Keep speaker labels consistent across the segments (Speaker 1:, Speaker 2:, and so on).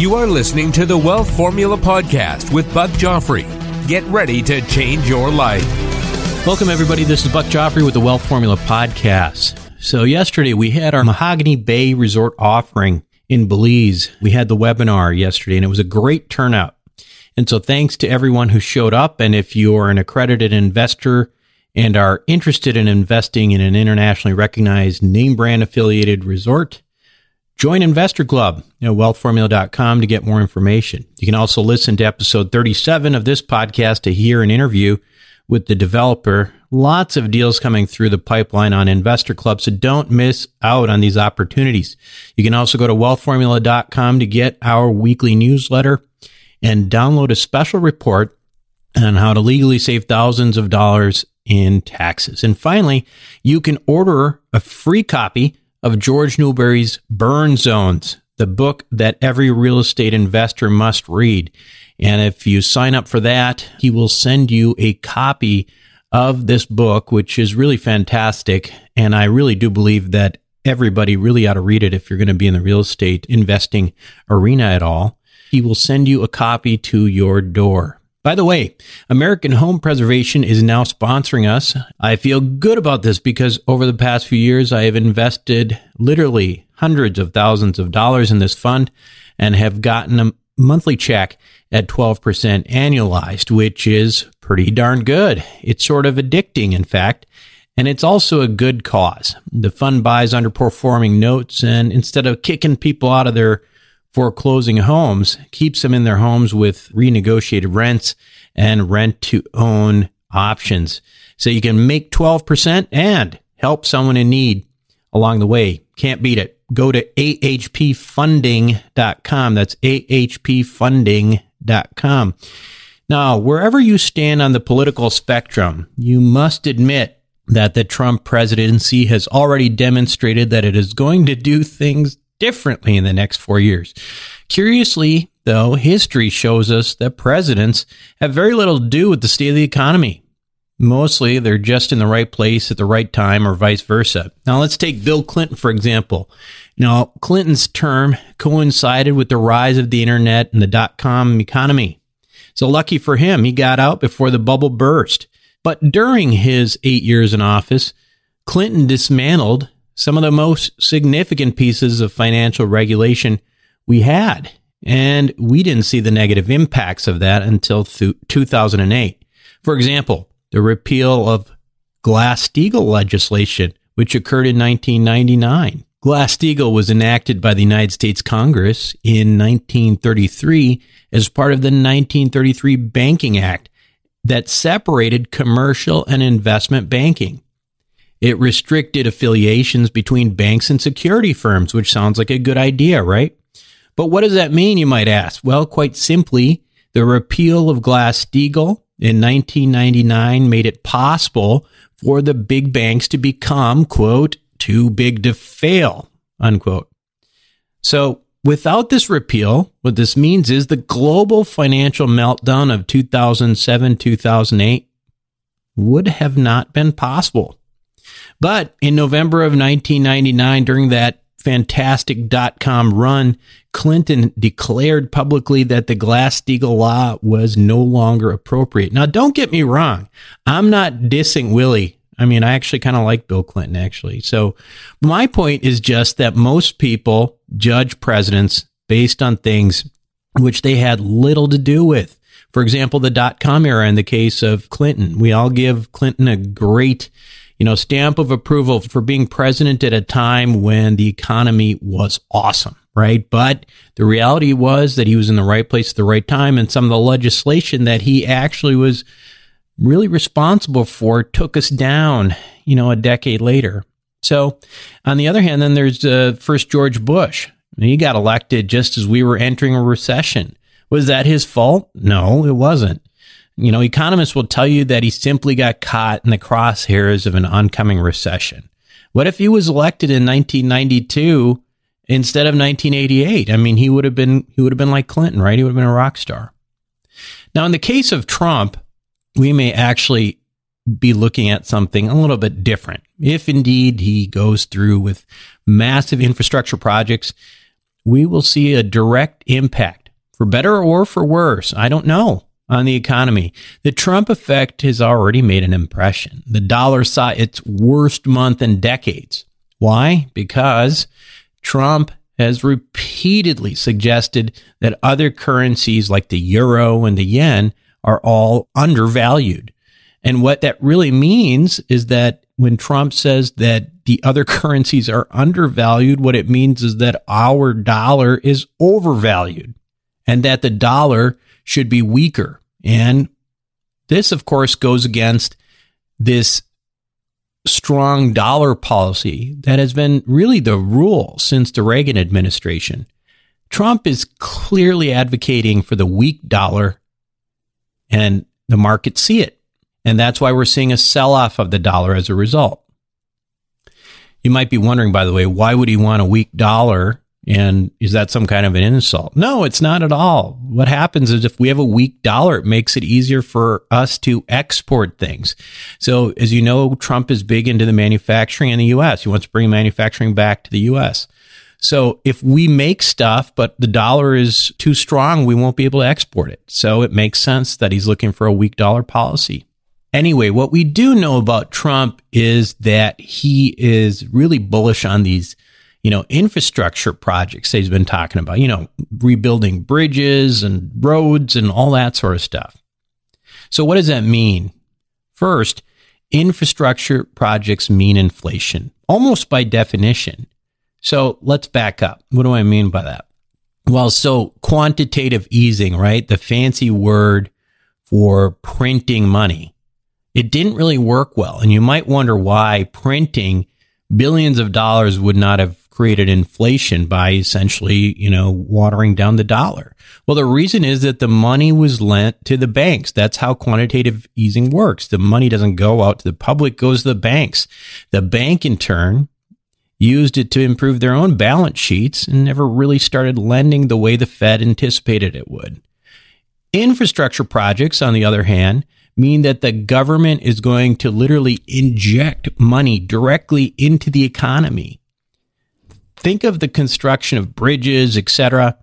Speaker 1: You are listening to the Wealth Formula Podcast with Buck Joffrey. Get ready to change your life.
Speaker 2: Welcome, everybody. This is Buck Joffrey with the Wealth Formula Podcast. So, yesterday we had our Mahogany Bay Resort offering in Belize. We had the webinar yesterday, and it was a great turnout. And so, thanks to everyone who showed up. And if you're an accredited investor and are interested in investing in an internationally recognized name brand affiliated resort, Join Investor Club at wealthformula.com to get more information. You can also listen to episode 37 of this podcast to hear an interview with the developer. Lots of deals coming through the pipeline on Investor Club, so don't miss out on these opportunities. You can also go to wealthformula.com to get our weekly newsletter and download a special report on how to legally save thousands of dollars in taxes. And finally, you can order a free copy of George Newberry's Burn Zones, the book that every real estate investor must read. And if you sign up for that, he will send you a copy of this book, which is really fantastic. And I really do believe that everybody really ought to read it if you're going to be in the real estate investing arena at all. He will send you a copy to your door. By the way, American Home Preservation is now sponsoring us. I feel good about this because over the past few years, I have invested literally hundreds of thousands of dollars in this fund and have gotten a monthly check at 12% annualized, which is pretty darn good. It's sort of addicting, in fact. And it's also a good cause. The fund buys underperforming notes and instead of kicking people out of their foreclosing homes keeps them in their homes with renegotiated rents and rent to own options. So you can make 12% and help someone in need along the way. Can't beat it. Go to ahpfunding.com. That's ahpfunding.com. Now, wherever you stand on the political spectrum, you must admit that the Trump presidency has already demonstrated that it is going to do things differently in the next four years. Curiously, though, history shows us that presidents have very little to do with the state of the economy. Mostly, they're just in the right place at the right time or vice versa. Now, let's take Bill Clinton, for example. Now, Clinton's term coincided with the rise of the internet and the dot com economy. So, lucky for him, he got out before the bubble burst. But during his eight years in office, Clinton dismantled some of the most significant pieces of financial regulation we had. And we didn't see the negative impacts of that until th- 2008. For example, the repeal of Glass-Steagall legislation, which occurred in 1999. Glass-Steagall was enacted by the United States Congress in 1933 as part of the 1933 Banking Act that separated commercial and investment banking. It restricted affiliations between banks and security firms, which sounds like a good idea, right? But what does that mean, you might ask? Well, quite simply, the repeal of Glass-Steagall in 1999 made it possible for the big banks to become, quote, too big to fail, unquote. So without this repeal, what this means is the global financial meltdown of 2007, 2008 would have not been possible. But in November of 1999, during that fantastic dot com run, Clinton declared publicly that the Glass-Steagall law was no longer appropriate. Now, don't get me wrong. I'm not dissing Willie. I mean, I actually kind of like Bill Clinton, actually. So my point is just that most people judge presidents based on things which they had little to do with. For example, the dot com era in the case of Clinton. We all give Clinton a great, you know, stamp of approval for being president at a time when the economy was awesome, right? But the reality was that he was in the right place at the right time and some of the legislation that he actually was really responsible for took us down, you know, a decade later. So, on the other hand, then there's uh, first George Bush. He got elected just as we were entering a recession. Was that his fault? No, it wasn't. You know, economists will tell you that he simply got caught in the crosshairs of an oncoming recession. What if he was elected in 1992 instead of 1988? I mean, he would have been he would have been like Clinton, right? He would have been a rock star. Now, in the case of Trump, we may actually be looking at something a little bit different. If indeed he goes through with massive infrastructure projects, we will see a direct impact for better or for worse. I don't know on the economy. The Trump effect has already made an impression. The dollar saw its worst month in decades. Why? Because Trump has repeatedly suggested that other currencies like the euro and the yen are all undervalued. And what that really means is that when Trump says that the other currencies are undervalued, what it means is that our dollar is overvalued and that the dollar should be weaker. And this, of course, goes against this strong dollar policy that has been really the rule since the Reagan administration. Trump is clearly advocating for the weak dollar and the markets see it. And that's why we're seeing a sell off of the dollar as a result. You might be wondering, by the way, why would he want a weak dollar? And is that some kind of an insult? No, it's not at all. What happens is if we have a weak dollar, it makes it easier for us to export things. So, as you know, Trump is big into the manufacturing in the U.S. He wants to bring manufacturing back to the U.S. So if we make stuff, but the dollar is too strong, we won't be able to export it. So it makes sense that he's looking for a weak dollar policy. Anyway, what we do know about Trump is that he is really bullish on these, you know, infrastructure projects that he's been talking about, you know, rebuilding bridges and roads and all that sort of stuff. So what does that mean? First, infrastructure projects mean inflation, almost by definition. So let's back up. What do I mean by that? Well, so quantitative easing, right? The fancy word for printing money. It didn't really work well. And you might wonder why printing billions of dollars would not have created inflation by essentially, you know, watering down the dollar. Well, the reason is that the money was lent to the banks. That's how quantitative easing works. The money doesn't go out to the public, goes to the banks. The bank in turn used it to improve their own balance sheets and never really started lending the way the Fed anticipated it would. Infrastructure projects, on the other hand, mean that the government is going to literally inject money directly into the economy. Think of the construction of bridges, etc.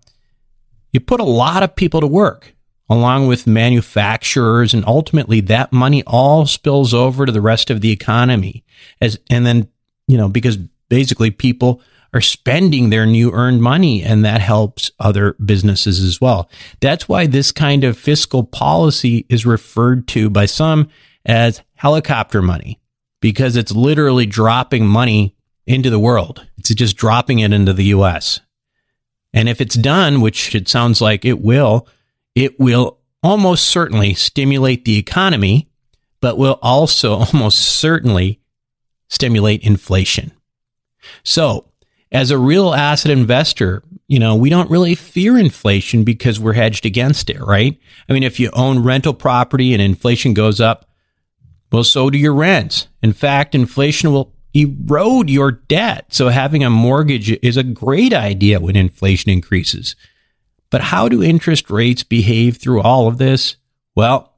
Speaker 2: You put a lot of people to work along with manufacturers and ultimately that money all spills over to the rest of the economy as and then you know because basically people are spending their new earned money and that helps other businesses as well. That's why this kind of fiscal policy is referred to by some as helicopter money because it's literally dropping money into the world. It's just dropping it into the US. And if it's done, which it sounds like it will, it will almost certainly stimulate the economy, but will also almost certainly stimulate inflation. So, as a real asset investor, you know, we don't really fear inflation because we're hedged against it, right? I mean, if you own rental property and inflation goes up, well, so do your rents. In fact, inflation will erode your debt. So having a mortgage is a great idea when inflation increases. But how do interest rates behave through all of this? Well,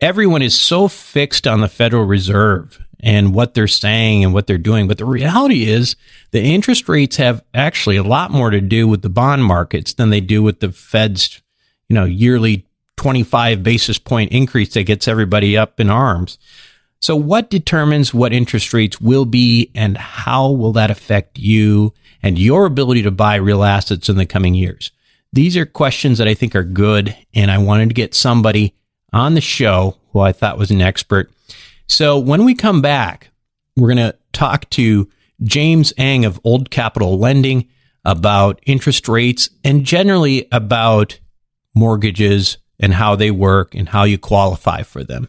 Speaker 2: everyone is so fixed on the Federal Reserve and what they're saying and what they're doing. But the reality is the interest rates have actually a lot more to do with the bond markets than they do with the Fed's, you know, yearly 25 basis point increase that gets everybody up in arms. So what determines what interest rates will be and how will that affect you and your ability to buy real assets in the coming years? These are questions that I think are good, and I wanted to get somebody on the show who I thought was an expert. So when we come back, we're going to talk to James Ang of Old Capital Lending about interest rates and generally about mortgages and how they work and how you qualify for them.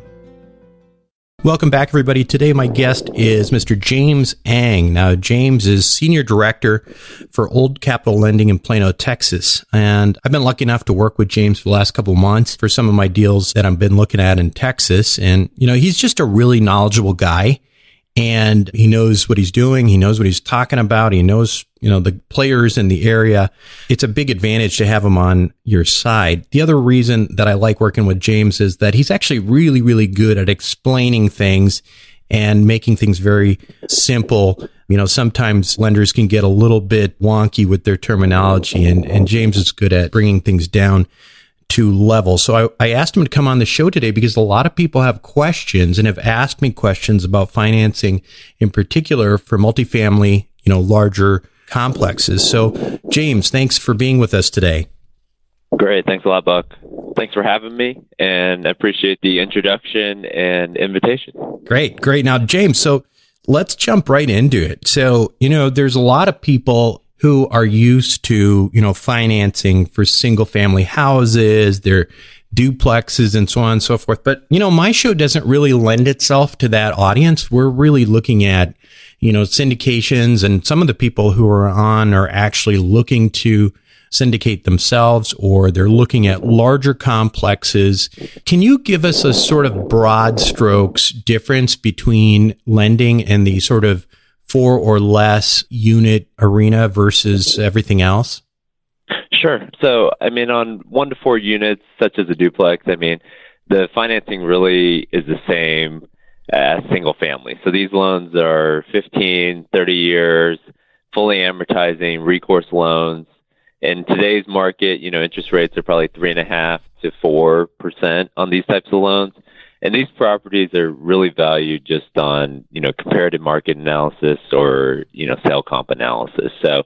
Speaker 2: Welcome back, everybody. Today, my guest is Mr. James Ang. Now, James is Senior Director for Old Capital Lending in Plano, Texas. And I've been lucky enough to work with James for the last couple of months for some of my deals that I've been looking at in Texas. And, you know, he's just a really knowledgeable guy and he knows what he's doing. He knows what he's talking about. He knows, you know, the players in the area. It's a big advantage to have him on your side. The other reason that I like working with James is that he's actually really, really good at explaining things and making things very simple. You know, sometimes lenders can get a little bit wonky with their terminology and, and James is good at bringing things down to level. So I, I asked him to come on the show today because a lot of people have questions and have asked me questions about financing in particular for multifamily, you know, larger complexes. So James, thanks for being with us today.
Speaker 3: Great. Thanks a lot, Buck. Thanks for having me and I appreciate the introduction and invitation.
Speaker 2: Great. Great. Now, James, so let's jump right into it. So, you know, there's a lot of people who are used to, you know, financing for single family houses, their duplexes and so on and so forth. But, you know, my show doesn't really lend itself to that audience. We're really looking at, you know, syndications and some of the people who are on are actually looking to syndicate themselves or they're looking at larger complexes. Can you give us a sort of broad strokes difference between lending and the sort of four or less unit arena versus everything else?
Speaker 3: Sure. So, I mean, on one to four units, such as a duplex, I mean, the financing really is the same as single family. So these loans are 15, 30 years, fully amortizing recourse loans. In today's market, you know, interest rates are probably three and a half to four percent on these types of loans. And these properties are really valued just on, you know, comparative market analysis or, you know, sale comp analysis. So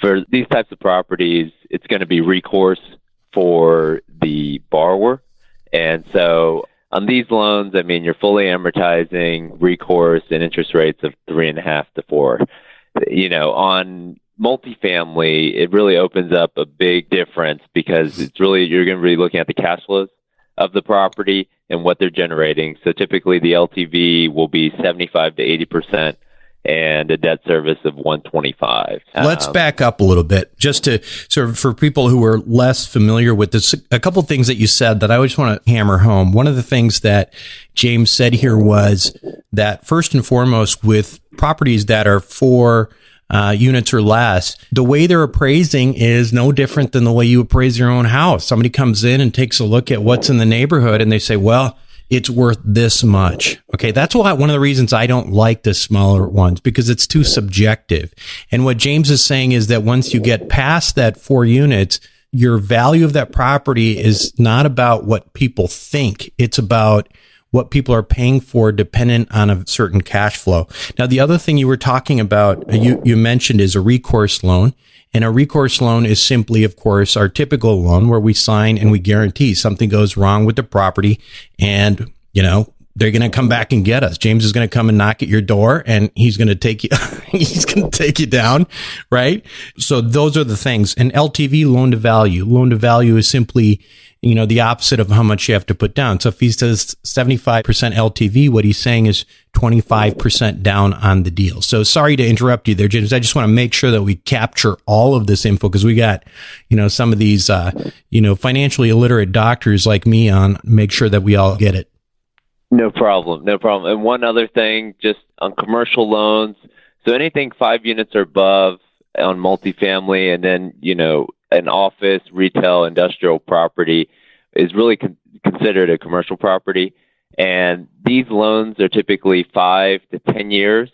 Speaker 3: for these types of properties, it's going to be recourse for the borrower. And so on these loans, I mean, you're fully amortizing recourse and interest rates of three and a half to four. You know, on multifamily, it really opens up a big difference because it's really, you're going to be looking at the cash flows of the property and what they're generating. So typically the LTV will be 75 to 80 percent and a debt service of 125.
Speaker 2: Let's um, back up a little bit just to sort of for people who are less familiar with this. A couple things that you said that I just want to hammer home. One of the things that James said here was that first and foremost with properties that are for uh, units or less, the way they're appraising is no different than the way you appraise your own house. Somebody comes in and takes a look at what's in the neighborhood and they say, well, it's worth this much. Okay. That's why one of the reasons I don't like the smaller ones because it's too subjective. And what James is saying is that once you get past that four units, your value of that property is not about what people think. It's about what people are paying for dependent on a certain cash flow. Now, the other thing you were talking about, uh, you, you mentioned is a recourse loan. And a recourse loan is simply, of course, our typical loan where we sign and we guarantee something goes wrong with the property and, you know, they're going to come back and get us. James is going to come and knock at your door and he's going to take you, he's going to take you down. Right. So those are the things. And LTV loan to value, loan to value is simply, you know, the opposite of how much you have to put down. So if he says 75% LTV, what he's saying is 25% down on the deal. So sorry to interrupt you there, James. I just want to make sure that we capture all of this info because we got, you know, some of these, uh, you know, financially illiterate doctors like me on, make sure that we all get it.
Speaker 3: No problem. No problem. And one other thing, just on commercial loans. So anything five units or above on multifamily, and then, you know, an office, retail, industrial property is really con- considered a commercial property. And these loans are typically five to 10 years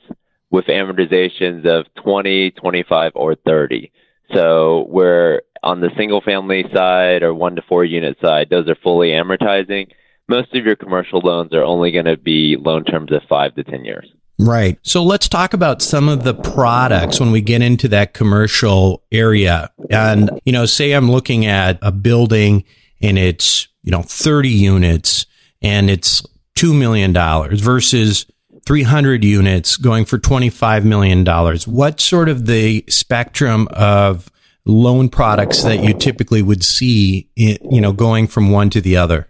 Speaker 3: with amortizations of 20, 25, or 30. So we're on the single family side or one to four unit side, those are fully amortizing most of your commercial loans are only going to be loan terms of five to 10 years.
Speaker 2: Right. So let's talk about some of the products when we get into that commercial area. And, you know, say I'm looking at a building and it's, you know, 30 units and it's $2 million versus 300 units going for $25 million. What sort of the spectrum of loan products that you typically would see, you know, going from one to the other?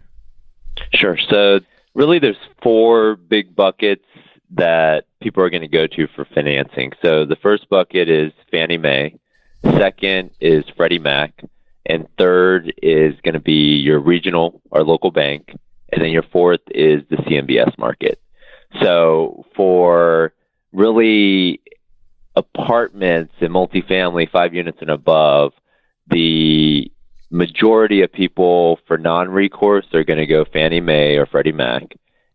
Speaker 3: Sure. So really, there's four big buckets that people are going to go to for financing. So the first bucket is Fannie Mae, second is Freddie Mac, and third is going to be your regional or local bank, and then your fourth is the CMBS market. So for really apartments and multifamily, five units and above, the majority of people for non-recourse are going to go Fannie Mae or Freddie Mac.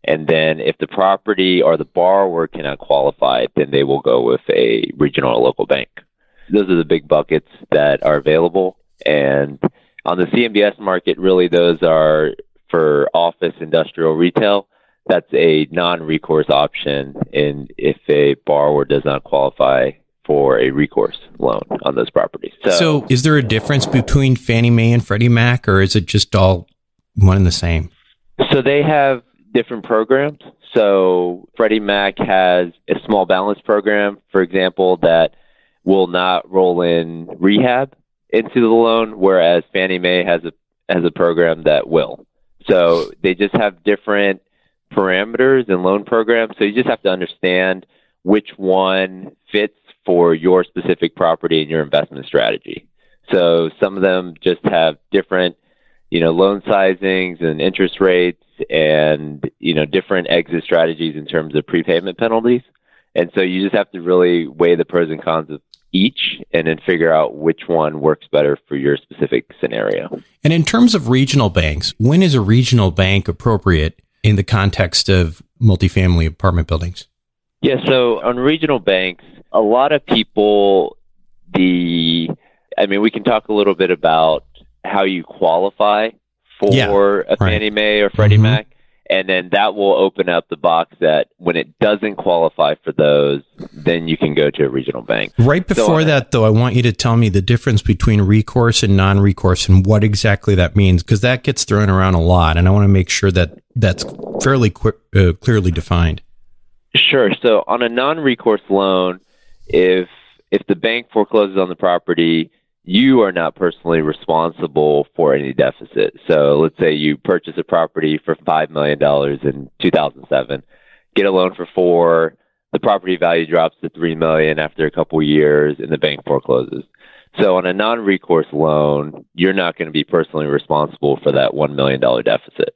Speaker 3: And then if the property or the borrower cannot qualify, then they will go with a regional or local bank. Those are the big buckets that are available. And on the CMBS market, really those are for office, industrial, retail. That's a non-recourse option in if a borrower does not qualify for a recourse loan on those properties.
Speaker 2: So, so, is there a difference between Fannie Mae and Freddie Mac, or is it just all one and the same?
Speaker 3: So they have different programs. So Freddie Mac has a small balance program, for example, that will not roll in rehab into the loan, whereas Fannie Mae has a has a program that will. So they just have different parameters and loan programs. So you just have to understand which one fits for your specific property and your investment strategy. So some of them just have different, you know, loan sizings and interest rates and, you know, different exit strategies in terms of prepayment penalties. And so you just have to really weigh the pros and cons of each and then figure out which one works better for your specific scenario.
Speaker 2: And in terms of regional banks, when is a regional bank appropriate in the context of multifamily apartment buildings?
Speaker 3: Yeah, so on regional banks, a lot of people, the, I mean, we can talk a little bit about how you qualify for yeah, a Fannie right. Mae or Freddie mm-hmm. Mac. And then that will open up the box that when it doesn't qualify for those, then you can go to a regional bank.
Speaker 2: Right before so, that, though, I want you to tell me the difference between recourse and non recourse and what exactly that means, because that gets thrown around a lot. And I want to make sure that that's fairly qu- uh, clearly defined.
Speaker 3: Sure. So on a non recourse loan, if if the bank forecloses on the property, you are not personally responsible for any deficit. So let's say you purchase a property for $5 million in 2007, get a loan for four, the property value drops to 3 million after a couple of years and the bank forecloses. So on a non-recourse loan, you're not going to be personally responsible for that $1 million deficit.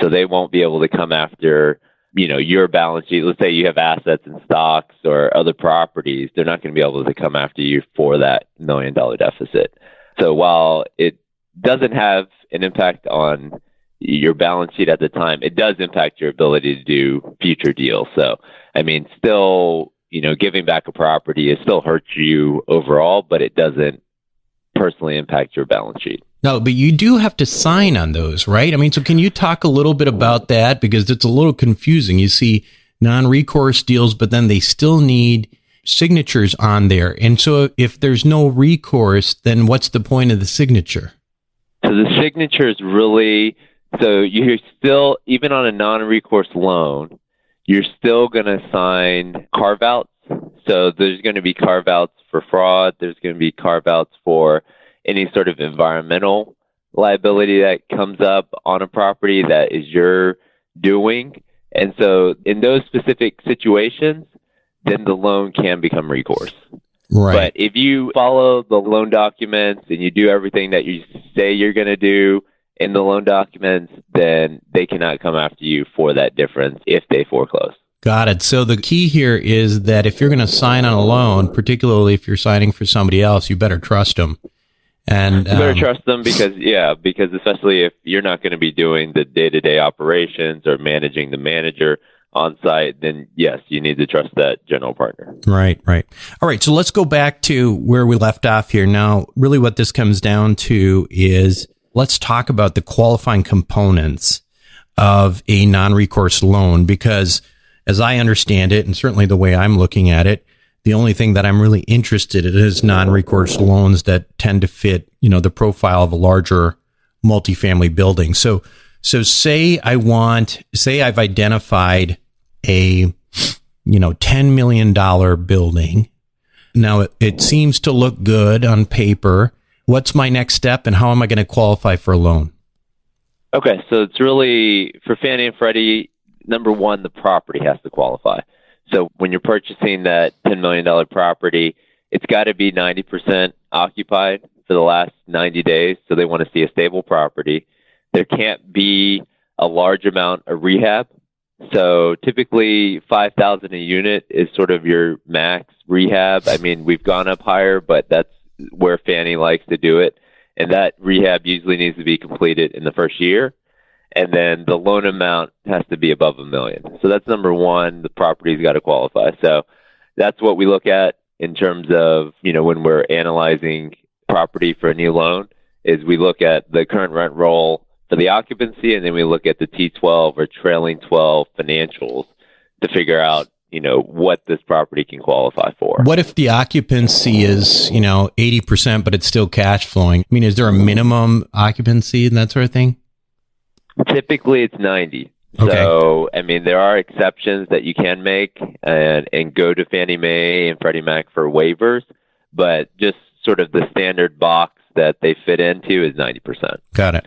Speaker 3: So they won't be able to come after you know your balance sheet let's say you have assets and stocks or other properties they're not going to be able to come after you for that million dollar deficit. So while it doesn't have an impact on your balance sheet at the time it does impact your ability to do future deals. So i mean still you know giving back a property it still hurts you overall but it doesn't personally impact your balance sheet
Speaker 2: no, but you do have to sign on those, right? I mean, so can you talk a little bit about that because it's a little confusing. You see non-recourse deals, but then they still need signatures on there. And so if there's no recourse, then what's the point of the signature?
Speaker 3: So the signature is really so you're still even on a non-recourse loan, you're still going to sign carve outs. So there's going to be carve outs for fraud. There's going to be carve outs for any sort of environmental liability that comes up on a property that is your doing. And so in those specific situations, then the loan can become recourse.
Speaker 2: Right.
Speaker 3: But if you follow the loan documents and you do everything that you say you're going to do in the loan documents, then they cannot come after you for that difference if they foreclose.
Speaker 2: Got it. So the key here is that if you're going to sign on a loan, particularly if you're signing for somebody else, you better trust them. And
Speaker 3: you better
Speaker 2: um,
Speaker 3: trust them because yeah, because especially if you're not going to be doing the day-to-day operations or managing the manager on site, then yes, you need to trust that general partner.
Speaker 2: Right, right. All right. So let's go back to where we left off here. Now, really what this comes down to is let's talk about the qualifying components of a non-recourse loan because as I understand it, and certainly the way I'm looking at it, the only thing that I'm really interested in is non-recourse loans that tend to fit, you know, the profile of a larger multifamily building. So, so say I want, say I've identified a, you know, $10 million building. Now it, it seems to look good on paper. What's my next step and how am I going to qualify for a loan?
Speaker 3: Okay, so it's really for Fannie and Freddie. Number one, the property has to qualify. So when you're purchasing that $10 million property, it's got to be 90% occupied for the last 90 days. So they want to see a stable property. There can't be a large amount of rehab. So typically 5,000 a unit is sort of your max rehab. I mean, we've gone up higher, but that's where Fannie likes to do it. And that rehab usually needs to be completed in the first year and then the loan amount has to be above a million. So that's number one. The property's got to qualify. So that's what we look at in terms of you know when we're analyzing property for a new loan is we look at the current rent roll for the occupancy, and then we look at the T12 or trailing 12 financials to figure out you know what this property can qualify for.
Speaker 2: What if the occupancy is you know 80%, but it's still cash flowing? I mean, is there a minimum occupancy and that sort of thing?
Speaker 3: Typically, it's 90.
Speaker 2: Okay.
Speaker 3: So, I mean, there are exceptions that you can make and, and go to Fannie Mae and Freddie Mac for waivers, but just sort of the standard box that they fit into is 90%.
Speaker 2: Got it.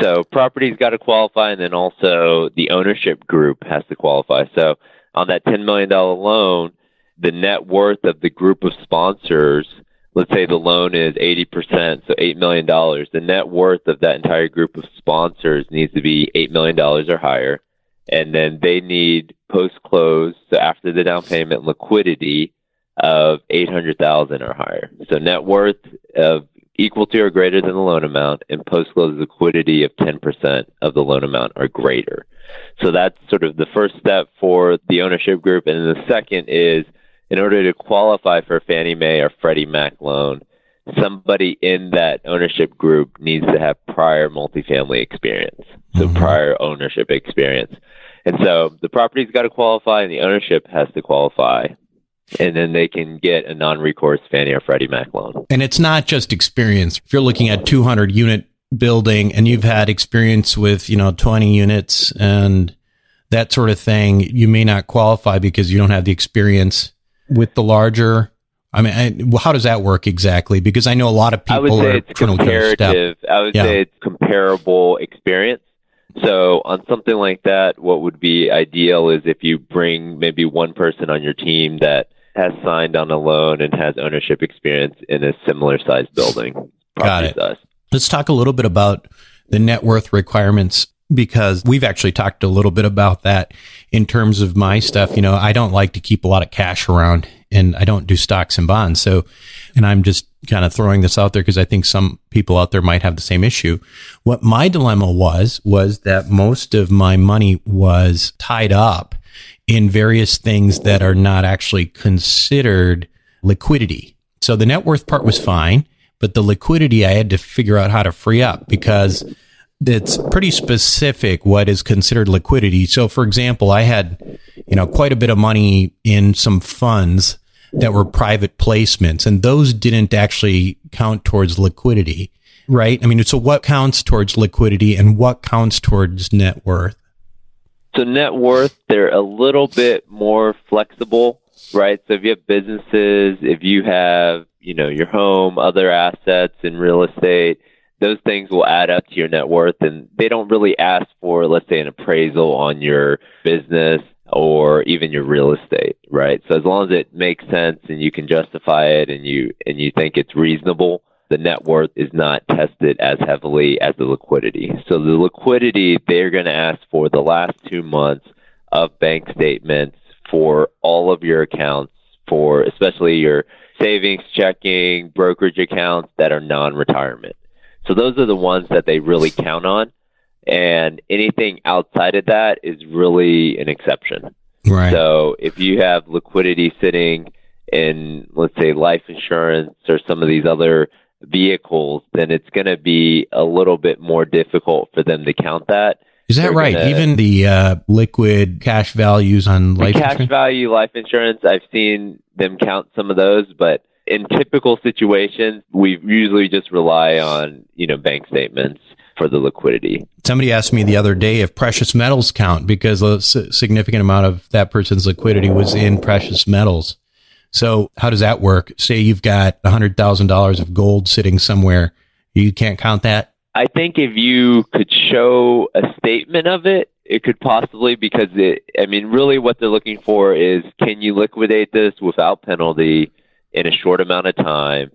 Speaker 3: So, property's got to qualify, and then also the ownership group has to qualify. So, on that $10 million loan, the net worth of the group of sponsors let's say the loan is 80%, so $8 million, the net worth of that entire group of sponsors needs to be $8 million or higher. And then they need post close, so after the down payment, liquidity of 800,000 or higher. So net worth of equal to or greater than the loan amount and post close liquidity of 10% of the loan amount or greater. So that's sort of the first step for the ownership group. And then the second is in order to qualify for Fannie Mae or Freddie Mac loan, somebody in that ownership group needs to have prior multifamily experience, so mm-hmm. prior ownership experience. And so the property's got to qualify and the ownership has to qualify. And then they can get a non recourse Fannie or Freddie Mac loan.
Speaker 2: And it's not just experience. If you're looking at 200 unit building and you've had experience with, you know, 20 units and that sort of thing, you may not qualify because you don't have the experience with the larger? I mean, I, how does that work exactly? Because I know a lot of people
Speaker 3: I would say it's comparative. I would yeah. say it's comparable experience. So on something like that, what would be ideal is if you bring maybe one person on your team that has signed on a loan and has ownership experience in a similar sized building.
Speaker 2: Got it. Does. Let's talk a little bit about the net worth requirements because we've actually talked a little bit about that in terms of my stuff. You know, I don't like to keep a lot of cash around and I don't do stocks and bonds. So, and I'm just kind of throwing this out there because I think some people out there might have the same issue. What my dilemma was, was that most of my money was tied up in various things that are not actually considered liquidity. So the net worth part was fine, but the liquidity I had to figure out how to free up because it's pretty specific what is considered liquidity. So, for example, I had you know, quite a bit of money in some funds that were private placements, and those didn't actually count towards liquidity, right? I mean, so what counts towards liquidity and what counts towards net worth?
Speaker 3: So net worth, they're a little bit more flexible, right? So if you have businesses, if you have, you know, your home, other assets in real estate, those things will add up to your net worth and they don't really ask for, let's say, an appraisal on your business or even your real estate, right? So as long as it makes sense and you can justify it and you and you think it's reasonable, the net worth is not tested as heavily as the liquidity. So the liquidity they're going to ask for the last 2 months of bank statements for all of your accounts for especially your savings, checking, brokerage accounts that are non-retirement. So those are the ones that they really count on and anything outside of that is really an exception.
Speaker 2: Right.
Speaker 3: So if you have liquidity sitting in, let's say, life insurance or some of these other vehicles, then it's going to be a little bit more difficult for them to count that.
Speaker 2: Is that
Speaker 3: They're
Speaker 2: right?
Speaker 3: gonna-
Speaker 2: Even the uh, liquid cash values on life
Speaker 3: cash
Speaker 2: insurance?
Speaker 3: value life insurance, I've seen them count some of those, but in typical situations, we usually just rely on, you know, bank statements for the liquidity.
Speaker 2: Somebody asked me the other day if precious metals count because a s- significant amount of that person's liquidity was in precious metals. So how does that work? Say you've got $100,000 of gold sitting somewhere. You can't count that?
Speaker 3: I think if you could show a statement of it, it could possibly because it. I mean, really, what they're looking for is can you liquidate this without penalty in a short amount of time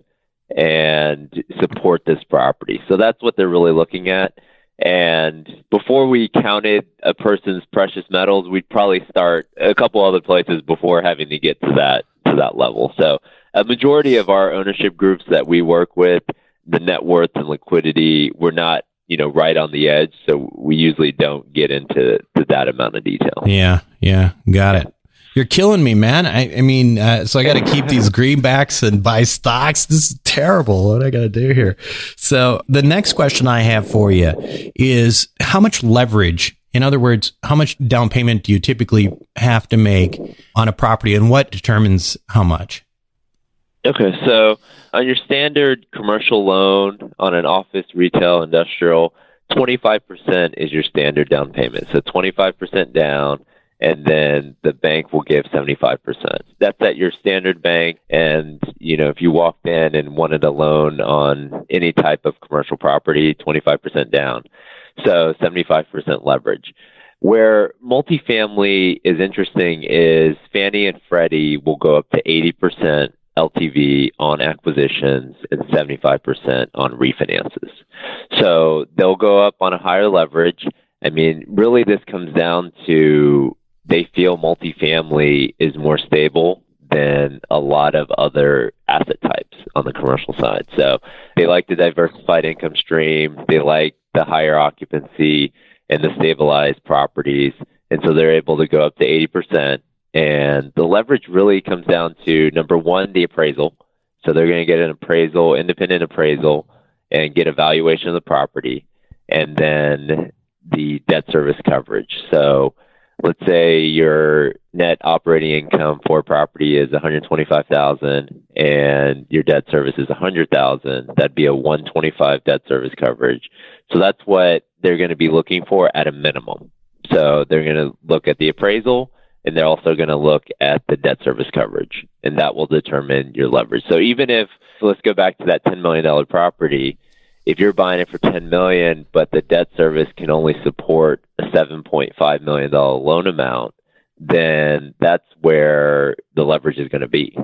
Speaker 3: and support this property. So that's what they're really looking at. And before we counted a person's precious metals, we'd probably start a couple other places before having to get to that to that level. So a majority of our ownership groups that we work with, the net worth and liquidity, we're not, you know, right on the edge. So we usually don't get into to that amount of detail.
Speaker 2: Yeah, yeah, got it. You're killing me, man. I, I mean, uh, so I got to keep these greenbacks and buy stocks. This is terrible. What I got to do here? So the next question I have for you is how much leverage, in other words, how much down payment do you typically have to make on a property and what determines how much?
Speaker 3: Okay, so on your standard commercial loan on an office, retail, industrial, 25% is your standard down payment. So 25% down, and then the bank will give 75%. That's at your standard bank. And, you know, if you walked in and wanted a loan on any type of commercial property, 25% down. So 75% leverage. Where multifamily is interesting is Fannie and Freddie will go up to 80% LTV on acquisitions and 75% on refinances. So they'll go up on a higher leverage. I mean, really, this comes down to they feel multifamily is more stable than a lot of other asset types on the commercial side. So they like the diversified income stream. They like the higher occupancy and the stabilized properties. And so they're able to go up to 80%. And the leverage really comes down to number one, the appraisal. So they're going to get an appraisal, independent appraisal, and get a valuation of the property. And then the debt service coverage. So let's say your net operating income for property is 125,000 and your debt service is 100,000, that'd be a 125 debt service coverage. So that's what they're going to be looking for at a minimum. So they're going to look at the appraisal and they're also going to look at the debt service coverage and that will determine your leverage. So even if let's go back to that 10 million dollar property, if you're buying it for 10 million but the debt service can only support a 7.5 million dollar loan amount, then that's where the leverage is going to be.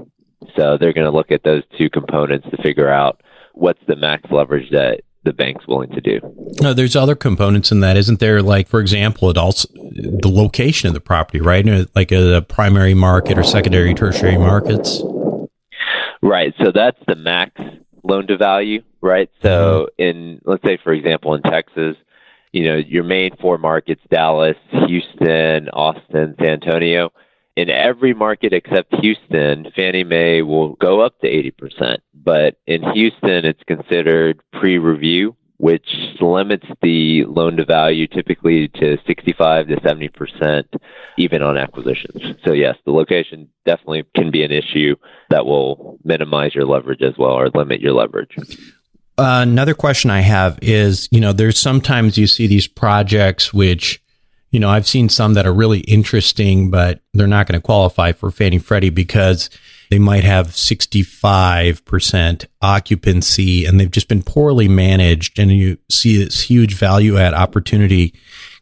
Speaker 3: So they're going to look at those two components to figure out what's the max leverage that the bank's willing to do.
Speaker 2: No, there's other components in that, isn't there? Like, for example, it also the location of the property, right? Like uh, a primary market or secondary, tertiary markets.
Speaker 3: Right. So that's the max loan to value, right? So mm-hmm. in let's say for example in Texas, you know, your main four markets, Dallas, Houston, Austin, San Antonio, in every market except Houston, Fannie Mae will go up to 80%. But in Houston, it's considered pre-review, which limits the loan to value typically to 65 to 70% even on acquisitions. So yes, the location definitely can be an issue that will minimize your leverage as well or limit your leverage.
Speaker 2: Another question I have is, you know, there's sometimes you see these projects which, you know, I've seen some that are really interesting, but they're not going to qualify for Fannie Freddie because they might have 65% occupancy and they've just been poorly managed. And you see this huge value add opportunity.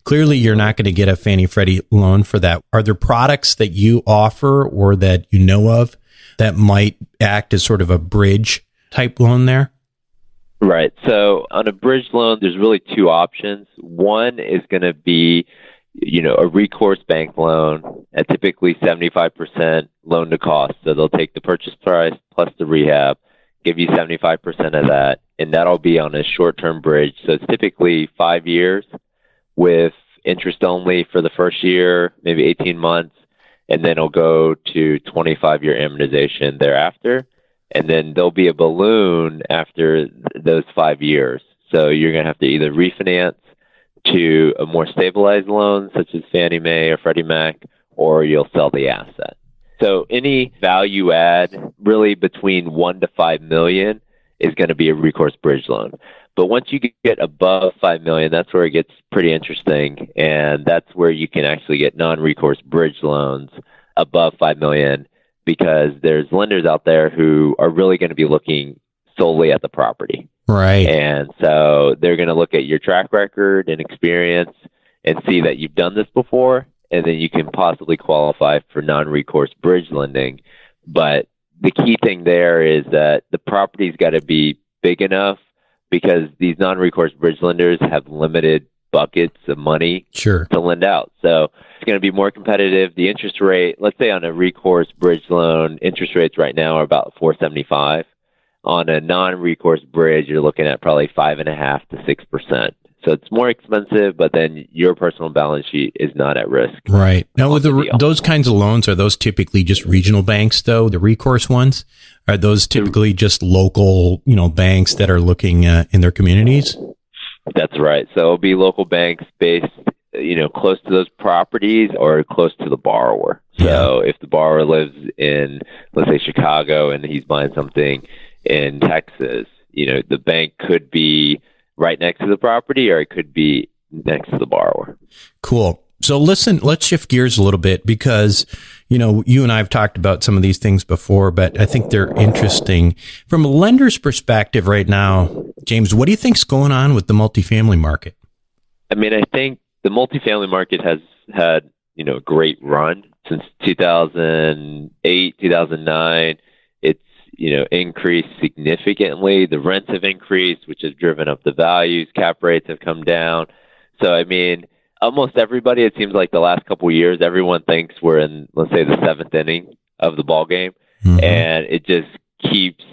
Speaker 2: Clearly, you're not going to get a Fannie Freddie loan for that. Are there products that you offer or that you know of that might act as sort of a bridge type loan there?
Speaker 3: Right. So on a bridge loan, there's really two options. One is going to be, you know, a recourse bank loan at typically 75% loan to cost. So they'll take the purchase price plus the rehab, give you 75% of that, and that'll be on a short term bridge. So it's typically five years with interest only for the first year, maybe 18 months, and then it'll go to 25 year amortization thereafter and then there'll be a balloon after those five years. So you're going to have to either refinance to a more stabilized loan, such as Fannie Mae or Freddie Mac, or you'll sell the asset. So any value add, really between one to five million, is going to be a recourse bridge loan. But once you get above five million, that's where it gets pretty interesting, and that's where you can actually get non-recourse bridge loans above five million because there's lenders out there who are really going to be looking solely at the property.
Speaker 2: Right.
Speaker 3: And so they're going to look at your track record and experience and see that you've done this before, and then you can possibly qualify for non recourse bridge lending. But the key thing there is that the property's got to be big enough because these non recourse bridge lenders have limited buckets of money
Speaker 2: sure.
Speaker 3: to lend out. So it's going to be more competitive. The interest rate, let's say on a recourse bridge loan, interest rates right now are about 475. On a non-recourse bridge, you're looking at probably five and a half to six percent. So it's more expensive, but then your personal balance sheet is not at risk.
Speaker 2: Right. Now, with the, those kinds of loans, are those typically just regional banks, though? The recourse ones are those typically just local, you know, banks that are looking uh, in their communities?
Speaker 3: That's right. So it'll be local banks based, you know, close to those properties or close to the borrower. So yeah. if the borrower lives in, let's say, Chicago and he's buying something in Texas, you know, the bank could be right next to the property or it could be next to the borrower.
Speaker 2: Cool. So listen, let's shift gears a little bit because, you know, you and I have talked about some of these things before, but I think they're interesting. From a lender's perspective right now, James, what do you think's going on with the multifamily market?
Speaker 3: I mean, I think the multifamily market has had, you know, a great run since 2008, 2009. You know, increased significantly. The rents have increased, which has driven up the values. Cap rates have come down. So, I mean, almost everybody, it seems like the last couple of years, everyone thinks we're in, let's say, the seventh inning of the ball game, mm-hmm. and it just keeps.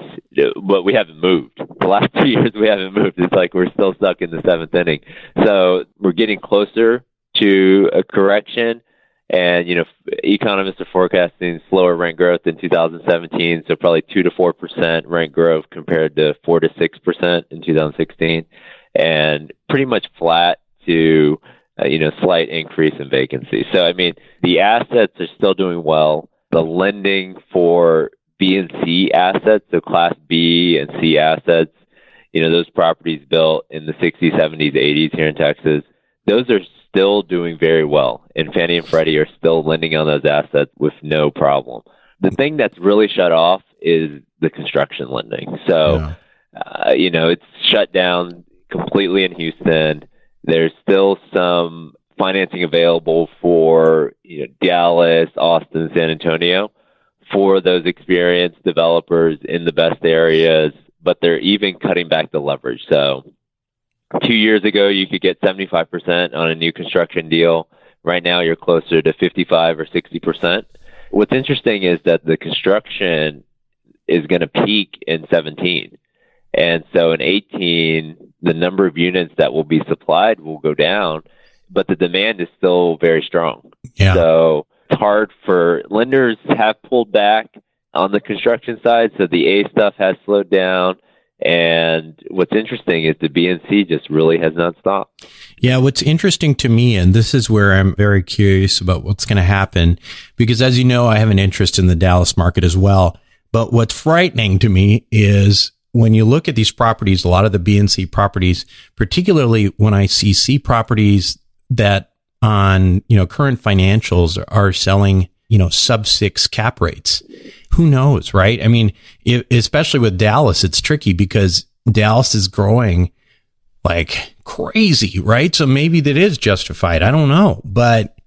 Speaker 3: But we haven't moved. The last two years, we haven't moved. It's like we're still stuck in the seventh inning. So we're getting closer to a correction. And you know, economists are forecasting slower rent growth in 2017, so probably two to four percent rent growth compared to four to six percent in 2016, and pretty much flat to uh, you know, slight increase in vacancy. So, I mean, the assets are still doing well. The lending for B and C assets, so Class B and C assets, you know, those properties built in the 60s, 70s, 80s here in Texas, those are still doing very well. And Fannie and Freddie are still lending on those assets with no problem. The thing that's really shut off is the construction lending. So, yeah. uh, you know, it's shut down completely in Houston there's still some financing available for you know, Dallas, Austin, San Antonio for those experienced developers in the best areas, but they're even cutting back the leverage. So two years ago, you could get 75% on a new construction deal. Right now, you're closer to 55 or 60%. What's interesting is that the construction is going to peak in 17. And so in 18, the number of units that will be supplied will go down, but the demand is still very strong.
Speaker 2: Yeah.
Speaker 3: So it's hard for lenders have pulled back on the construction side. So the A stuff has slowed down And what's interesting is the BNC just really has not stopped.
Speaker 2: Yeah, what's interesting to me, and this is where I'm very curious about what's going to happen, because as you know, I have an interest in the Dallas market as well. But what's frightening to me is when you look at these properties, a lot of the BNC properties, particularly when I see C properties that on, you know, current financials are selling, you know, sub six cap rates. Who knows, right? I mean, especially with Dallas, it's tricky because Dallas is growing like crazy, right? So maybe that is justified. I don't know. But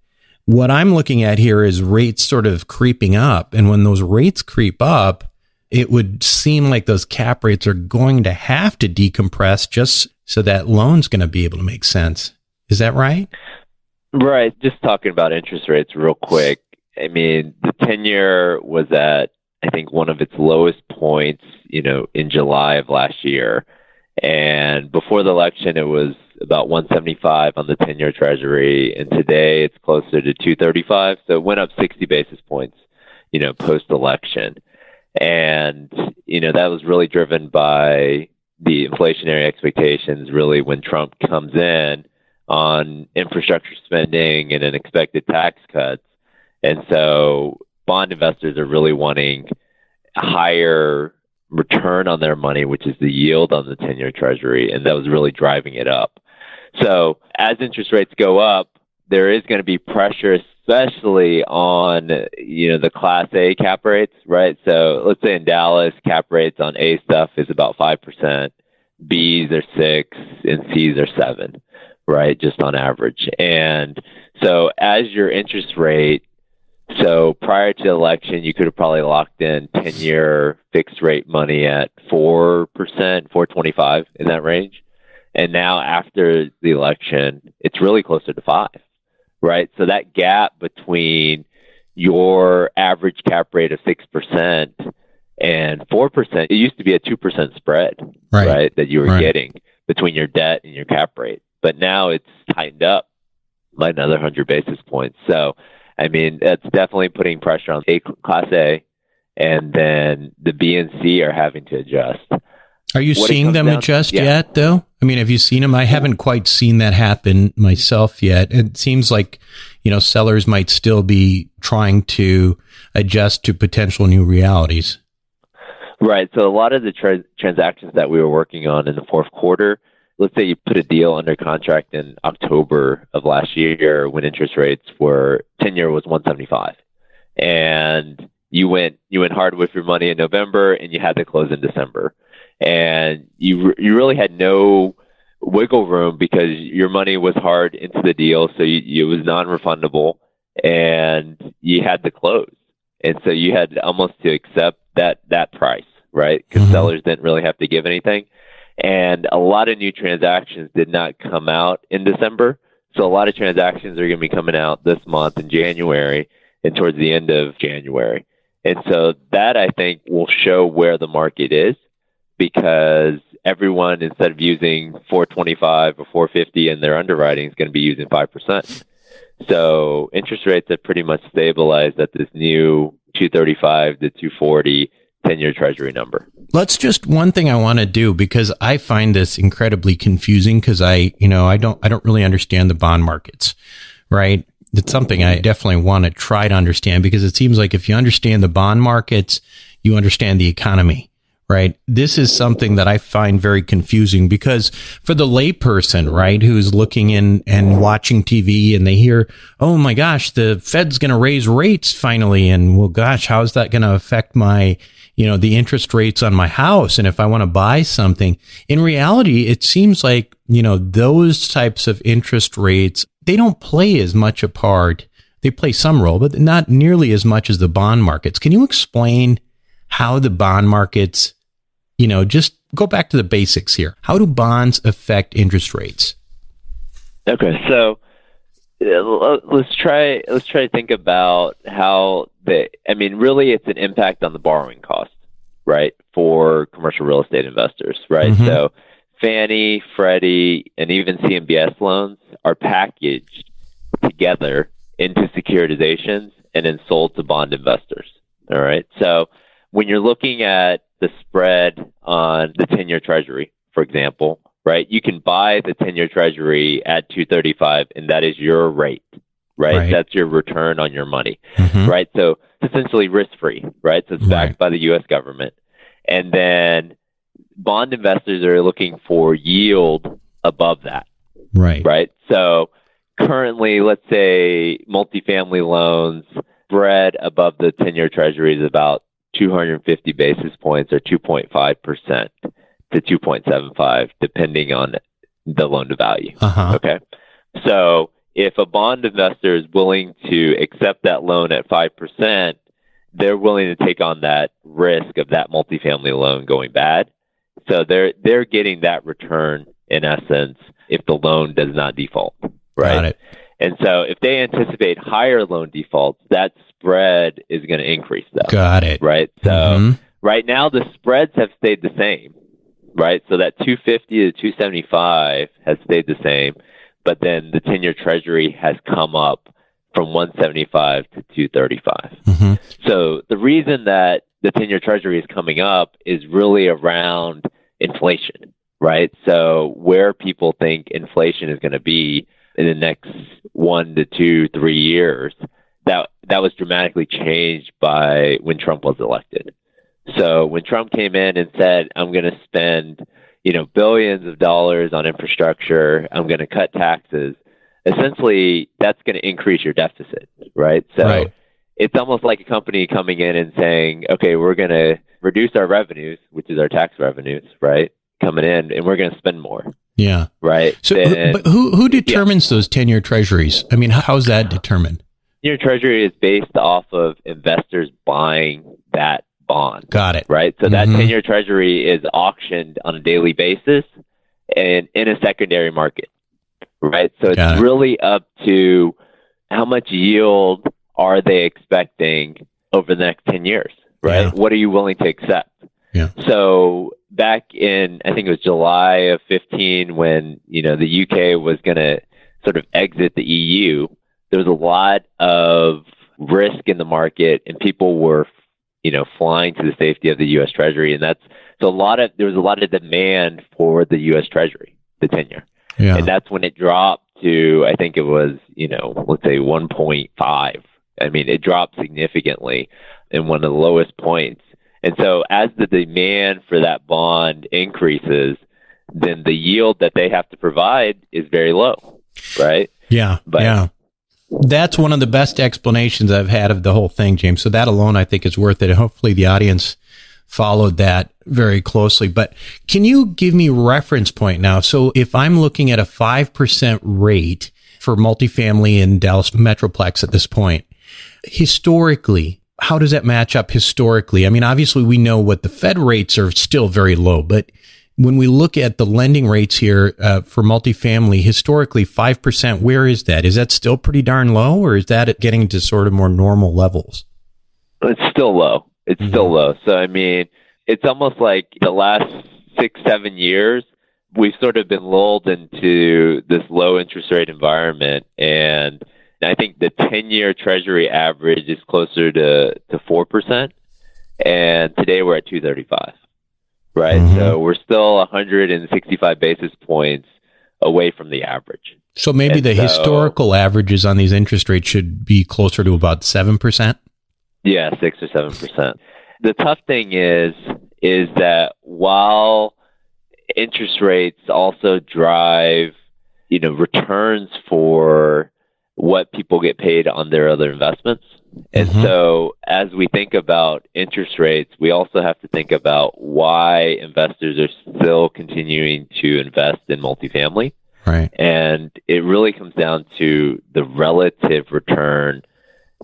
Speaker 2: what I'm looking at here is rates sort of creeping up. And when those rates creep up, it would seem like those cap rates are going to have to decompress just so that loan's going to be able to make sense. Is that right?
Speaker 3: Right. Just talking about interest rates real quick. I mean, the 10 year was at, I think, one of its lowest points, you know, in July of last year. And before the election, it was about 175 on the 10 year treasury. And today it's closer to 235. So it went up 60 basis points, you know, post election. And, you know, that was really driven by the inflationary expectations, really, when Trump comes in on infrastructure spending and unexpected tax cuts. And so bond investors are really wanting higher return on their money, which is the yield on the 10 year treasury. And that was really driving it up. So as interest rates go up, there is going to be pressure, especially on you know the Class A cap rates, right? So let's say in Dallas, cap rates on A stuff is about five percent, Bs are six, and Cs are seven, right? Just on average. And so as your interest rate, so prior to the election, you could have probably locked in ten year fixed rate money at four percent, four twenty five in that range. And now after the election, it's really closer to five right? So that gap between your average cap rate of 6% and 4%, it used to be a 2% spread, right? right that you were right. getting between your debt and your cap rate. But now it's tightened up by another 100 basis points. So, I mean, that's definitely putting pressure on A class A, and then the B and C are having to adjust.
Speaker 2: Are you what seeing them adjust yeah. yet, though? I mean, have you seen them? I haven't quite seen that happen myself yet. It seems like, you know, sellers might still be trying to adjust to potential new realities.
Speaker 3: Right. So a lot of the tra- transactions that we were working on in the fourth quarter, let's say you put a deal under contract in October of last year when interest rates were 10 year was 175 and you went, you went hard with your money in November and you had to close in December and you you really had no wiggle room because your money was hard into the deal, so you, it was non-refundable, and you had to close, and so you had almost to accept that that price, right? Because mm-hmm. sellers didn't really have to give anything, and a lot of new transactions did not come out in December, so a lot of transactions are going to be coming out this month in January and towards the end of January. And so that I think will show where the market is because everyone instead of using 425 or 450 in their underwriting is going to be using 5%. So interest rates have pretty much stabilized at this new 235 to 240 10 year treasury number.
Speaker 2: Let's just one thing I want to do because I find this incredibly confusing because I, you know, I don't, I don't really understand the bond markets, right? It's something I definitely want to try to understand because it seems like if you understand the bond markets, you understand the economy right? This is something that I find very confusing because for the layperson, right, who's looking in and watching TV and they hear, oh my gosh, the Fed's going to raise rates finally. And well, gosh, how's that going to affect my, you know, the interest rates on my house? And if I want to buy something, in reality, it seems like, you know, those types of interest rates, they don't play as much a part. They play some role, but not nearly as much as the bond markets. Can you explain how the bond markets you know, just go back to the basics here. How do bonds affect interest rates?
Speaker 3: Okay, so let's try let's try to think about how the I mean, really, it's an impact on the borrowing cost, right, for commercial real estate investors, right? Mm-hmm. So Fannie, Freddie, and even CMBS loans are packaged together into securitizations and then sold to bond investors. All right. So when you're looking at the spread on the 10 year treasury, for example, right? You can buy the 10 year treasury at 235 and that is your rate, right?
Speaker 2: Right.
Speaker 3: That's your return on your money,
Speaker 2: Mhm.
Speaker 3: right? So it's essentially risk free, right? So it's backed
Speaker 2: Right.
Speaker 3: by the US government. And then bond investors are looking for yield above that
Speaker 2: Right.
Speaker 3: right? So currently, let's say multifamily loans spread above the 10 year treasury is about 250 basis points or 2.5% to 2.75, depending on the loan to value.
Speaker 2: Uh huh.
Speaker 3: Okay. So if a bond investor is willing to accept that loan at 5%, they're willing to take on that risk of that multifamily loan going bad. So they're they're getting that return in essence if the loan does not default, right?
Speaker 2: Got it.
Speaker 3: And so if they anticipate higher loan defaults, that spread is going to increase though,
Speaker 2: Got it.
Speaker 3: right? So
Speaker 2: Mhm.
Speaker 3: right now the spreads have stayed the same, right? So that 250 to 275 has stayed the same, but then the 10 year treasury has come up from 175 to 235.
Speaker 2: Mhm.
Speaker 3: So the reason that the 10 year treasury is coming up is really around inflation, right? So where people think inflation is going to be in the next one to two, three years, that, that was dramatically changed by when Trump was elected. So when Trump came in and said, I'm going to spend, you know, billions of dollars on infrastructure, I'm going to cut taxes, essentially that's going to increase your deficit, right? So
Speaker 2: Right.
Speaker 3: it's almost like a company coming in and saying, okay, we're going to reduce our revenues, which is our tax revenues, right? Coming in, and we're going to spend more,
Speaker 2: Yeah.
Speaker 3: right?
Speaker 2: So,
Speaker 3: Then
Speaker 2: but who who determines those ten year treasuries? I mean, how's that determined?
Speaker 3: Your treasury is based off of investors buying that bond,
Speaker 2: Got it.
Speaker 3: right? So that
Speaker 2: Mhm.
Speaker 3: 10 year treasury is auctioned on a daily basis and in a secondary market, right? So
Speaker 2: Got
Speaker 3: it's
Speaker 2: it.
Speaker 3: really up to how much yield are they expecting over the next 10 years, right?
Speaker 2: Yeah.
Speaker 3: What are you willing to accept?
Speaker 2: Yeah.
Speaker 3: So back in, I think it was July of 15 when, you know, the UK was going to sort of exit the EU, there was a lot of risk in the market and people were you know, flying to the safety of the U.S. Treasury, and that's so a lot of there was a lot of demand for the U.S. Treasury, the ten year,
Speaker 2: Yeah.
Speaker 3: and that's when it dropped to I think it was you know let's say one point five. I mean, it dropped significantly in one of the lowest points, and so as the demand for that bond increases, then the yield that they have to provide is very low, right?
Speaker 2: Yeah.
Speaker 3: But-
Speaker 2: yeah. That's one of the best explanations I've had of the whole thing, James. So that alone, I think, is worth it. Hopefully, the audience followed that very closely. But can you give me reference point now? So if I'm looking at a 5% rate for multifamily in Dallas Metroplex at this point, historically, how does that match up historically? I mean, obviously, we know what the Fed rates are still very low, but when we look at the lending rates here uh, for multifamily, historically, 5%, where is that? Is that still pretty darn low, or is that getting to sort of more normal levels?
Speaker 3: It's still low. It's
Speaker 2: Mhm.
Speaker 3: still low. So I mean, it's almost like the last six, seven years, we've sort of been lulled into this low interest rate environment, and I think the ten-year Treasury average is closer to to four percent, and today we're at two thirty-five. Right,
Speaker 2: Mhm.
Speaker 3: so we're still 165 basis points away from the average.
Speaker 2: So maybe
Speaker 3: And
Speaker 2: the
Speaker 3: so-
Speaker 2: historical averages on these interest rates should be closer to about 7%.
Speaker 3: Yeah, six or seven percent. The tough thing is is that while interest rates also drive, you know, returns for what people get paid on their other investments. And
Speaker 2: Mhm.
Speaker 3: so as we think about interest rates, we also have to think about why investors are still continuing to invest in multifamily.
Speaker 2: Right.
Speaker 3: And it really comes down to the relative return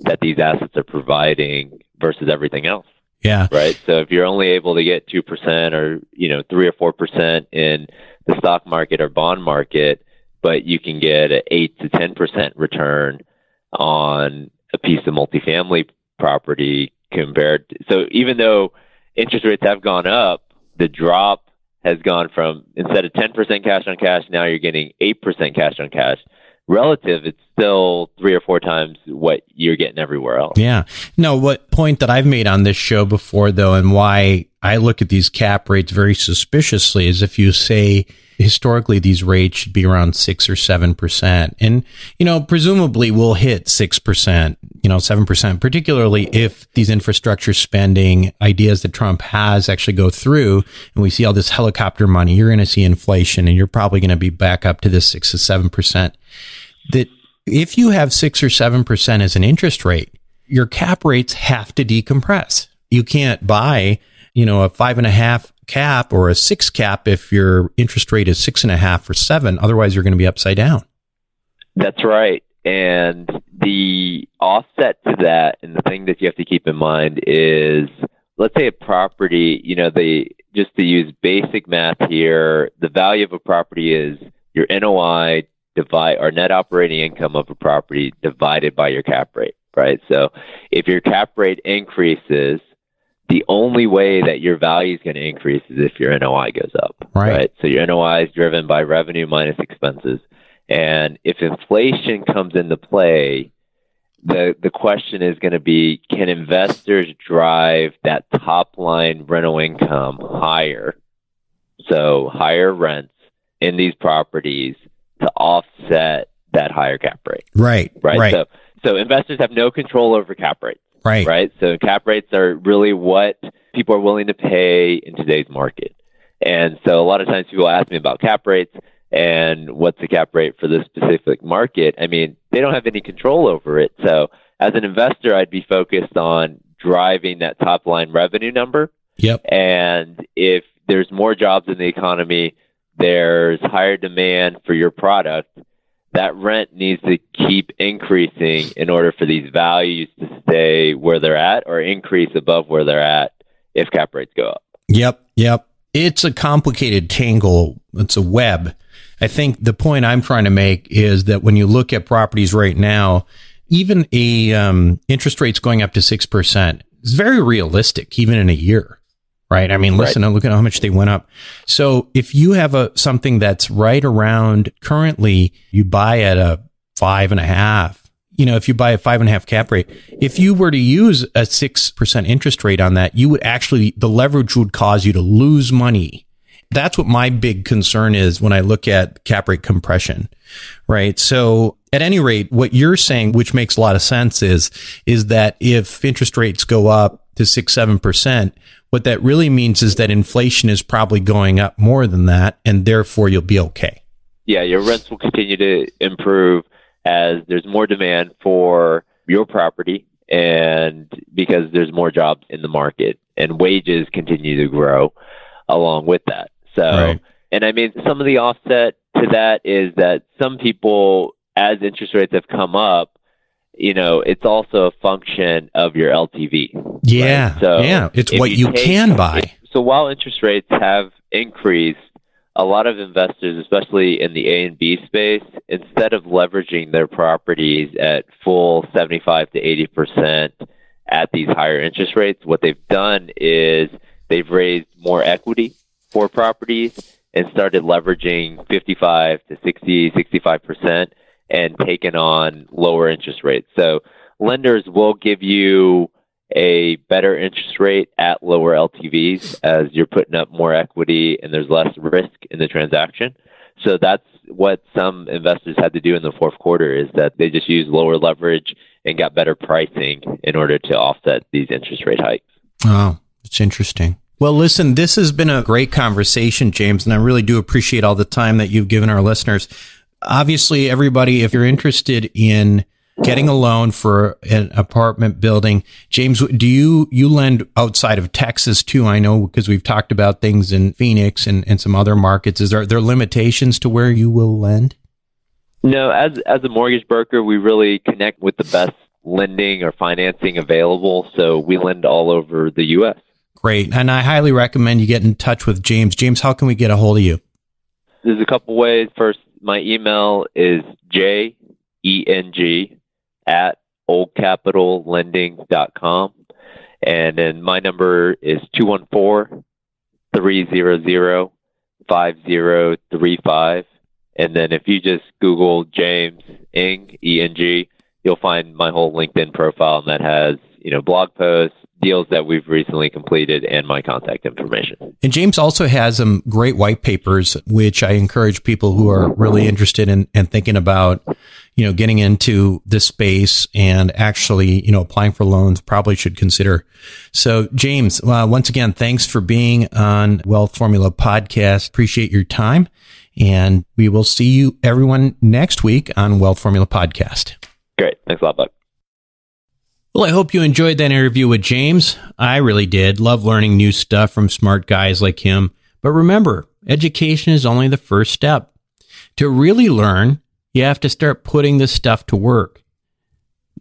Speaker 3: that these assets are providing versus everything else,
Speaker 2: Yeah.
Speaker 3: right? So if you're only able to get 2% or, you know, 3 or 4% in the stock market or bond market, but you can get an 8 to 10% return on a piece of multifamily property compared to, so even though interest rates have gone up, the drop has gone from instead of 10% cash on cash, now you're getting 8% cash on cash. Relative, it's still three or four times what you're getting everywhere else.
Speaker 2: Yeah. No, what point that I've made on this show before, though, and why I look at these cap rates very suspiciously is if you say historically these rates should be around six or seven percent. And, you know, presumably we'll hit six percent, you know, seven percent, particularly if these infrastructure spending ideas that Trump has actually go through and we see all this helicopter money, you're going to see inflation and you're probably going to be back up to this six to seven percent. That if you have six or seven percent as an interest rate, your cap rates have to decompress. You can't buy, you know, a five and a half cap or a six cap if your interest rate is six and a half or seven. Otherwise, you're going to be upside down.
Speaker 3: That's right. And the offset to that, and the thing that you have to keep in mind is let's say a property, you know, they just to use basic math here, the value of a property is your NOI divide or net operating income of a property divided by your cap rate, right? So if your cap rate increases, the only way that your value is going to increase is if your NOI goes up,
Speaker 2: right. right?
Speaker 3: So your NOI is driven by revenue minus expenses. And if inflation comes into play, the the question is going to be can investors drive that top line rental income higher so higher rents in these properties to offset that higher cap rate
Speaker 2: right
Speaker 3: right,
Speaker 2: right.
Speaker 3: so so investors have no control over cap rates
Speaker 2: Right.
Speaker 3: Right. So cap rates are really what people are willing to pay in today's market. And so a lot of times people ask me about cap rates and what's the cap rate for this specific market. I mean, they don't have any control over it. So as an investor, I'd be focused on driving that top line revenue number.
Speaker 2: Yep.
Speaker 3: And if there's more jobs in the economy, there's higher demand for your product that rent needs to keep increasing in order for these values to stay where they're at or increase above where they're at if cap rates go up.
Speaker 2: Yep, yep. It's a complicated tangle. It's a web. I think the point I'm trying to make is that when you look at properties right now, even a um, interest rates going up to six percent is very realistic, even in a year right? I mean, listen, right. look at how much they went up. So if you have a something that's right around currently, you buy at a five and a half. You know, if you buy a five and a half cap rate, if you were to use a six percent interest rate on that, you would actually the leverage would cause you to lose money. That's what my big concern is when I look at cap rate compression, right? So at any rate, what you're saying, which makes a lot of sense, is is that if interest rates go up to six, seven percent, what that really means is that inflation is probably going up more than that, and therefore you'll be okay.
Speaker 3: Yeah, your rents will continue to improve as there's more demand for your property and because there's more jobs in the market and wages continue to grow along with that. So, right. and I mean, some of the offset to that is that some people, as interest rates have come up, you know, it's also a function of your LTV.
Speaker 2: Yeah. Right? So yeah, it's what you, you take, can buy.
Speaker 3: So while interest rates have increased, a lot of investors, especially in the A and B space, instead of leveraging their properties at full 75 to 80 percent at these higher interest rates, what they've done is they've raised more equity for properties and started leveraging 55 to 60, 65 percent and taken on lower interest rates. So lenders will give you a better interest rate at lower LTVs as you're putting up more equity and there's less risk in the transaction. So that's what some investors had to do in the fourth quarter is that they just used lower leverage and got better pricing in order to offset these interest rate hikes.
Speaker 2: Oh, it's interesting. Well, listen, this has been a great conversation, James, and I really do appreciate all the time that you've given our listeners obviously, everybody, if you're interested in getting a loan for an apartment building, James, do you you lend outside of Texas too? I know because we've talked about things in Phoenix and, and some other markets. Is there there limitations to where you will lend?
Speaker 3: No, as as a mortgage broker, we really connect with the best lending or financing available. So we lend all over the U.S.
Speaker 2: Great, and I highly recommend you get in touch with James. James, how can we get a hold of you?
Speaker 3: There's a couple ways. First, my email is jeng at oldcapitallending.com. And then my number is 214 300 5035. And then if you just Google James Eng, E N G, you'll find my whole LinkedIn profile, and that has you know blog posts, deals that we've recently completed, and my contact information.
Speaker 2: And James also has some great white papers, which I encourage people who are really interested in and thinking about, you know, getting into this space and actually, you know, applying for loans probably should consider. So, James, uh, once again, thanks for being on Wealth Formula Podcast. Appreciate your time. And we will see you everyone next week on Wealth Formula Podcast.
Speaker 3: Great. Thanks a lot, Buck.
Speaker 2: Well, I hope you enjoyed that interview with James. I really did. Love learning new stuff from smart guys like him. But remember, education is only the first step. To really learn, you have to start putting this stuff to work.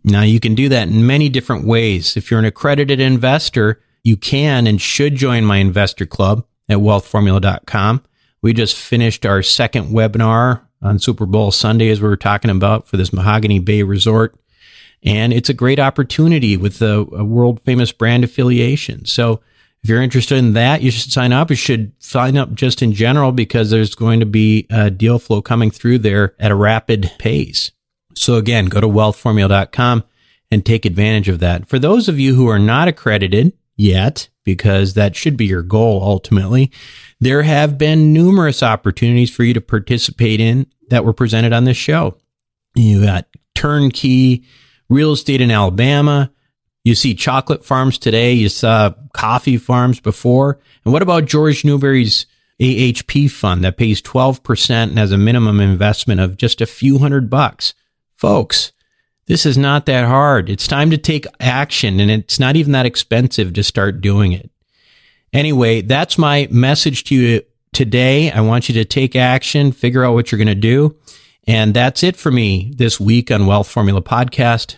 Speaker 2: Now, you can do that in many different ways. If you're an accredited investor, you can and should join my investor club at wealthformula.com. We just finished our second webinar on Super Bowl Sunday, as we were talking about for this Mahogany Bay Resort. And it's a great opportunity with a, a uh, world famous brand affiliation. So if you're interested in that, you should sign up. You should sign up just in general because there's going to be a deal flow coming through there at a rapid pace. So again, go to wealthformula.com and take advantage of that. For those of you who are not accredited yet, because that should be your goal ultimately, there have been numerous opportunities for you to participate in that were presented on this show. You got turnkey real estate in Alabama. You see chocolate farms today. You saw coffee farms before. And what about George Newberry's AHP fund that pays 12% and has a minimum investment of just a few hundred bucks? Folks, this is not that hard. It's time to take action and it's not even that expensive to start doing it. Anyway, that's my message to you today. I want you to take action, figure out what you're going to do. And that's it for me this week on Wealth Formula Podcast.